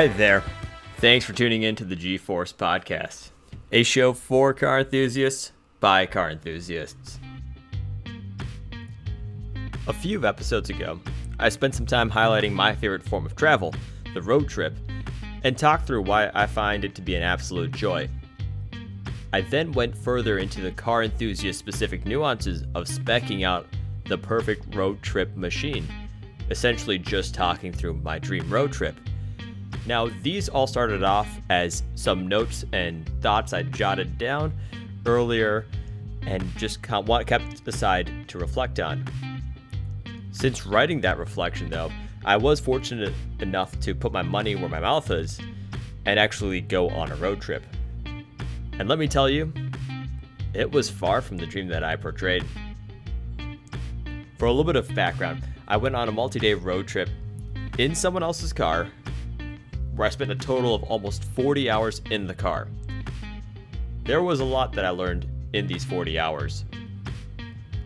Hi there. Thanks for tuning in to the G Force Podcast, a show for car enthusiasts by car enthusiasts. A few episodes ago, I spent some time highlighting my favorite form of travel, the road trip, and talked through why I find it to be an absolute joy. I then went further into the car enthusiast specific nuances of specking out the perfect road trip machine, essentially just talking through my dream road trip. Now, these all started off as some notes and thoughts I jotted down earlier and just kept aside to reflect on. Since writing that reflection, though, I was fortunate enough to put my money where my mouth is and actually go on a road trip. And let me tell you, it was far from the dream that I portrayed. For a little bit of background, I went on a multi day road trip in someone else's car where I spent a total of almost 40 hours in the car. There was a lot that I learned in these 40 hours.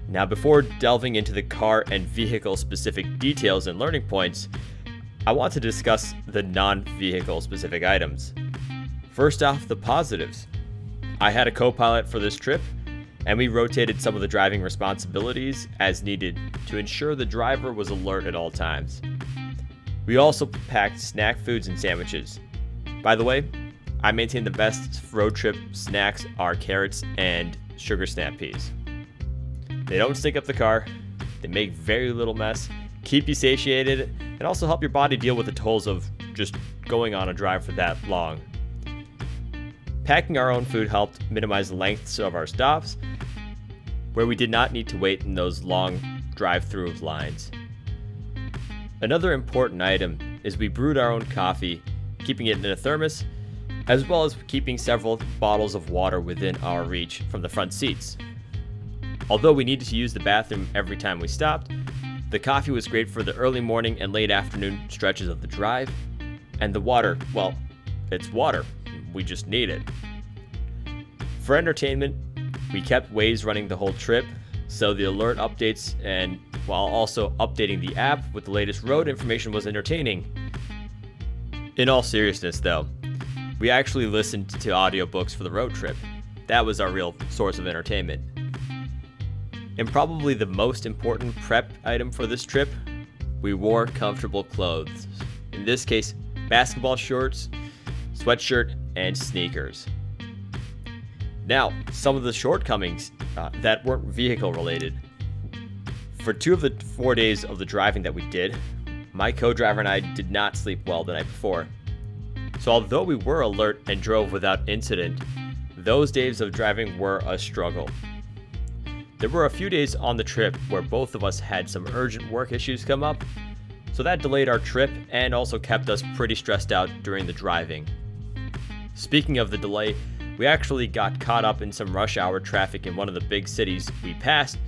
Now, before delving into the car and vehicle specific details and learning points, I want to discuss the non vehicle specific items. First off, the positives. I had a co pilot for this trip, and we rotated some of the driving responsibilities as needed to ensure the driver was alert at all times. We also packed snack foods and sandwiches. By the way, I maintain the best road trip snacks are carrots and sugar snap peas. They don't stink up the car, they make very little mess, keep you satiated, and also help your body deal with the tolls of just going on a drive for that long. Packing our own food helped minimize the lengths of our stops, where we did not need to wait in those long drive through lines. Another important item is we brewed our own coffee, keeping it in a thermos, as well as keeping several bottles of water within our reach from the front seats. Although we needed to use the bathroom every time we stopped, the coffee was great for the early morning and late afternoon stretches of the drive, and the water, well, it's water. We just need it. For entertainment, we kept Waze running the whole trip, so the alert updates and while also updating the app with the latest road information was entertaining. In all seriousness, though, we actually listened to audiobooks for the road trip. That was our real source of entertainment. And probably the most important prep item for this trip, we wore comfortable clothes. In this case, basketball shorts, sweatshirt, and sneakers. Now, some of the shortcomings uh, that weren't vehicle related. For two of the four days of the driving that we did, my co driver and I did not sleep well the night before. So, although we were alert and drove without incident, those days of driving were a struggle. There were a few days on the trip where both of us had some urgent work issues come up, so that delayed our trip and also kept us pretty stressed out during the driving. Speaking of the delay, we actually got caught up in some rush hour traffic in one of the big cities we passed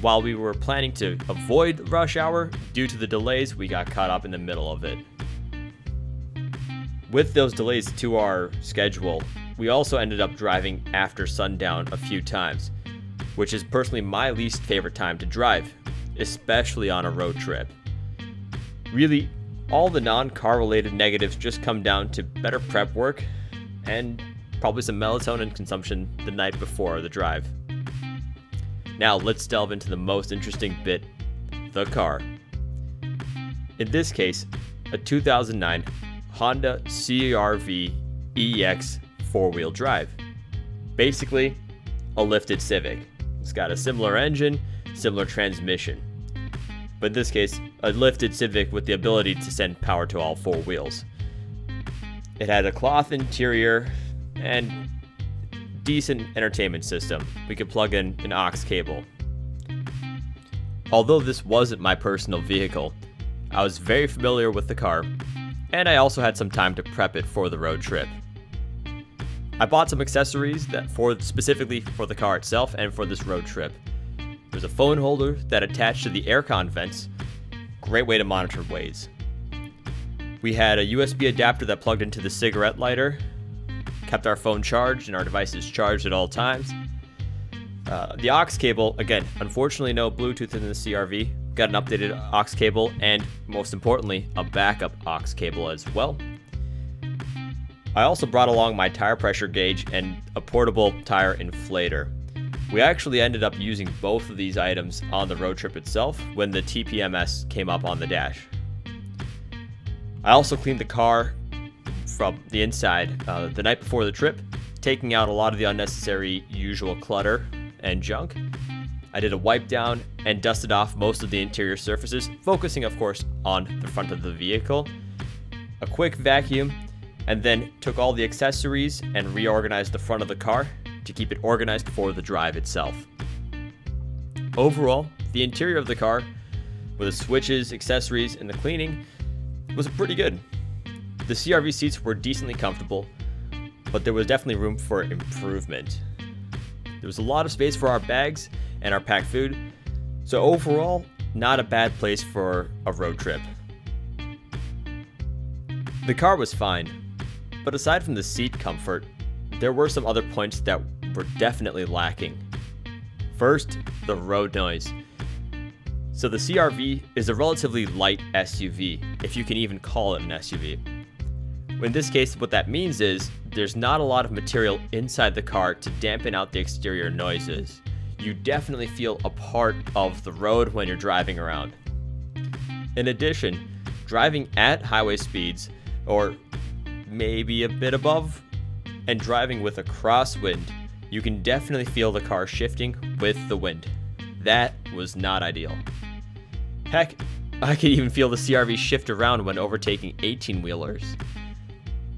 while we were planning to avoid rush hour, due to the delays, we got caught up in the middle of it. With those delays to our schedule, we also ended up driving after sundown a few times, which is personally my least favorite time to drive, especially on a road trip. Really, all the non car related negatives just come down to better prep work and probably some melatonin consumption the night before the drive. Now let's delve into the most interesting bit the car. In this case, a 2009 Honda CRV EX four wheel drive. Basically, a lifted Civic. It's got a similar engine, similar transmission. But in this case, a lifted Civic with the ability to send power to all four wheels. It had a cloth interior and decent entertainment system. We could plug in an aux cable. Although this wasn't my personal vehicle, I was very familiar with the car, and I also had some time to prep it for the road trip. I bought some accessories that for specifically for the car itself and for this road trip. There's a phone holder that attached to the aircon vents. Great way to monitor Waze. We had a USB adapter that plugged into the cigarette lighter kept our phone charged and our devices charged at all times. Uh, the aux cable, again, unfortunately, no Bluetooth in the CRV. Got an updated aux cable and, most importantly, a backup aux cable as well. I also brought along my tire pressure gauge and a portable tire inflator. We actually ended up using both of these items on the road trip itself when the TPMS came up on the dash. I also cleaned the car from the inside uh, the night before the trip, taking out a lot of the unnecessary usual clutter and junk. I did a wipe down and dusted off most of the interior surfaces, focusing, of course, on the front of the vehicle. A quick vacuum, and then took all the accessories and reorganized the front of the car to keep it organized for the drive itself. Overall, the interior of the car, with the switches, accessories, and the cleaning, was pretty good. The CRV seats were decently comfortable, but there was definitely room for improvement. There was a lot of space for our bags and our packed food, so overall, not a bad place for a road trip. The car was fine, but aside from the seat comfort, there were some other points that were definitely lacking. First, the road noise. So the CRV is a relatively light SUV, if you can even call it an SUV. In this case, what that means is there's not a lot of material inside the car to dampen out the exterior noises. You definitely feel a part of the road when you're driving around. In addition, driving at highway speeds, or maybe a bit above, and driving with a crosswind you can definitely feel the car shifting with the wind. That was not ideal. Heck, I could even feel the CRV shift around when overtaking 18 wheelers.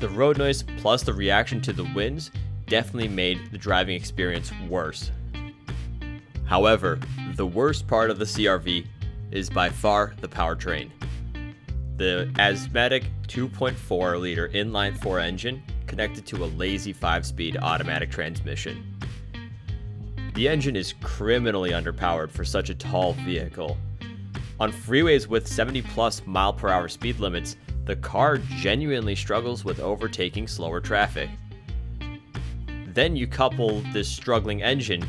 The road noise plus the reaction to the winds definitely made the driving experience worse. However, the worst part of the CRV is by far the powertrain. The asthmatic 2.4 liter inline 4 engine connected to a lazy 5 speed automatic transmission. The engine is criminally underpowered for such a tall vehicle. On freeways with 70 plus mile per hour speed limits, the car genuinely struggles with overtaking slower traffic. Then you couple this struggling engine.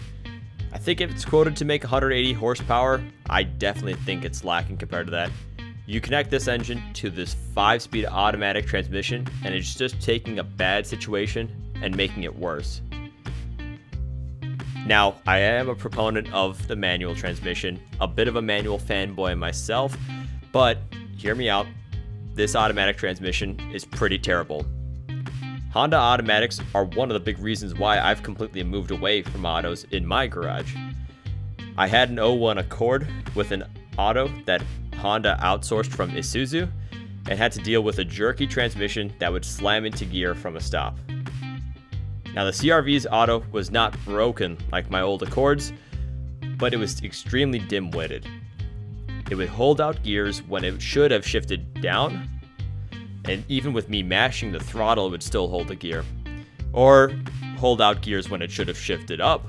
I think if it's quoted to make 180 horsepower, I definitely think it's lacking compared to that. You connect this engine to this 5-speed automatic transmission and it's just taking a bad situation and making it worse. Now, I am a proponent of the manual transmission, a bit of a manual fanboy myself, but hear me out, this automatic transmission is pretty terrible. Honda automatics are one of the big reasons why I've completely moved away from autos in my garage. I had an 01 Accord with an auto that Honda outsourced from Isuzu and had to deal with a jerky transmission that would slam into gear from a stop. Now, the CRV's auto was not broken like my old Accords, but it was extremely dim witted. It would hold out gears when it should have shifted down, and even with me mashing the throttle, it would still hold the gear. Or hold out gears when it should have shifted up,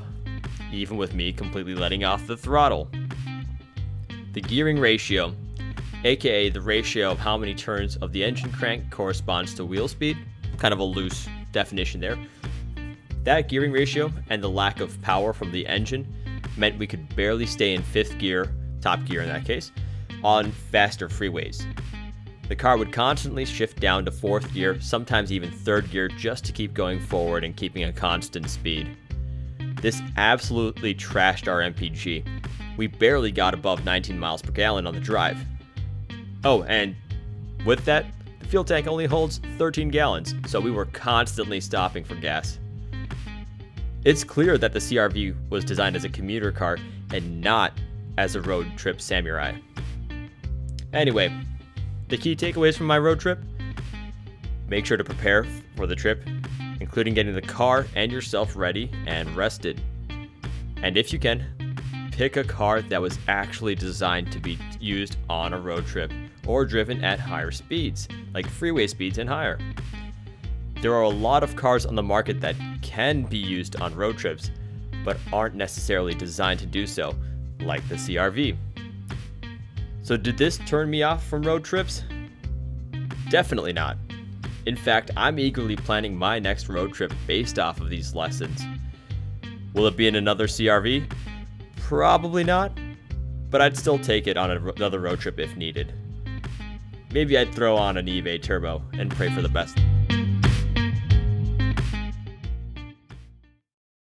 even with me completely letting off the throttle. The gearing ratio aka the ratio of how many turns of the engine crank corresponds to wheel speed, kind of a loose definition there. That gearing ratio and the lack of power from the engine meant we could barely stay in fifth gear, top gear in that case, on faster freeways. The car would constantly shift down to fourth gear, sometimes even third gear, just to keep going forward and keeping a constant speed. This absolutely trashed our MPG. We barely got above 19 miles per gallon on the drive. Oh, and with that, the fuel tank only holds 13 gallons, so we were constantly stopping for gas. It's clear that the CRV was designed as a commuter car and not as a road trip samurai. Anyway, the key takeaways from my road trip make sure to prepare for the trip, including getting the car and yourself ready and rested. And if you can, pick a car that was actually designed to be used on a road trip or driven at higher speeds, like freeway speeds and higher. There are a lot of cars on the market that can be used on road trips, but aren't necessarily designed to do so, like the CRV. So, did this turn me off from road trips? Definitely not. In fact, I'm eagerly planning my next road trip based off of these lessons. Will it be in another CRV? Probably not, but I'd still take it on another road trip if needed. Maybe I'd throw on an eBay Turbo and pray for the best.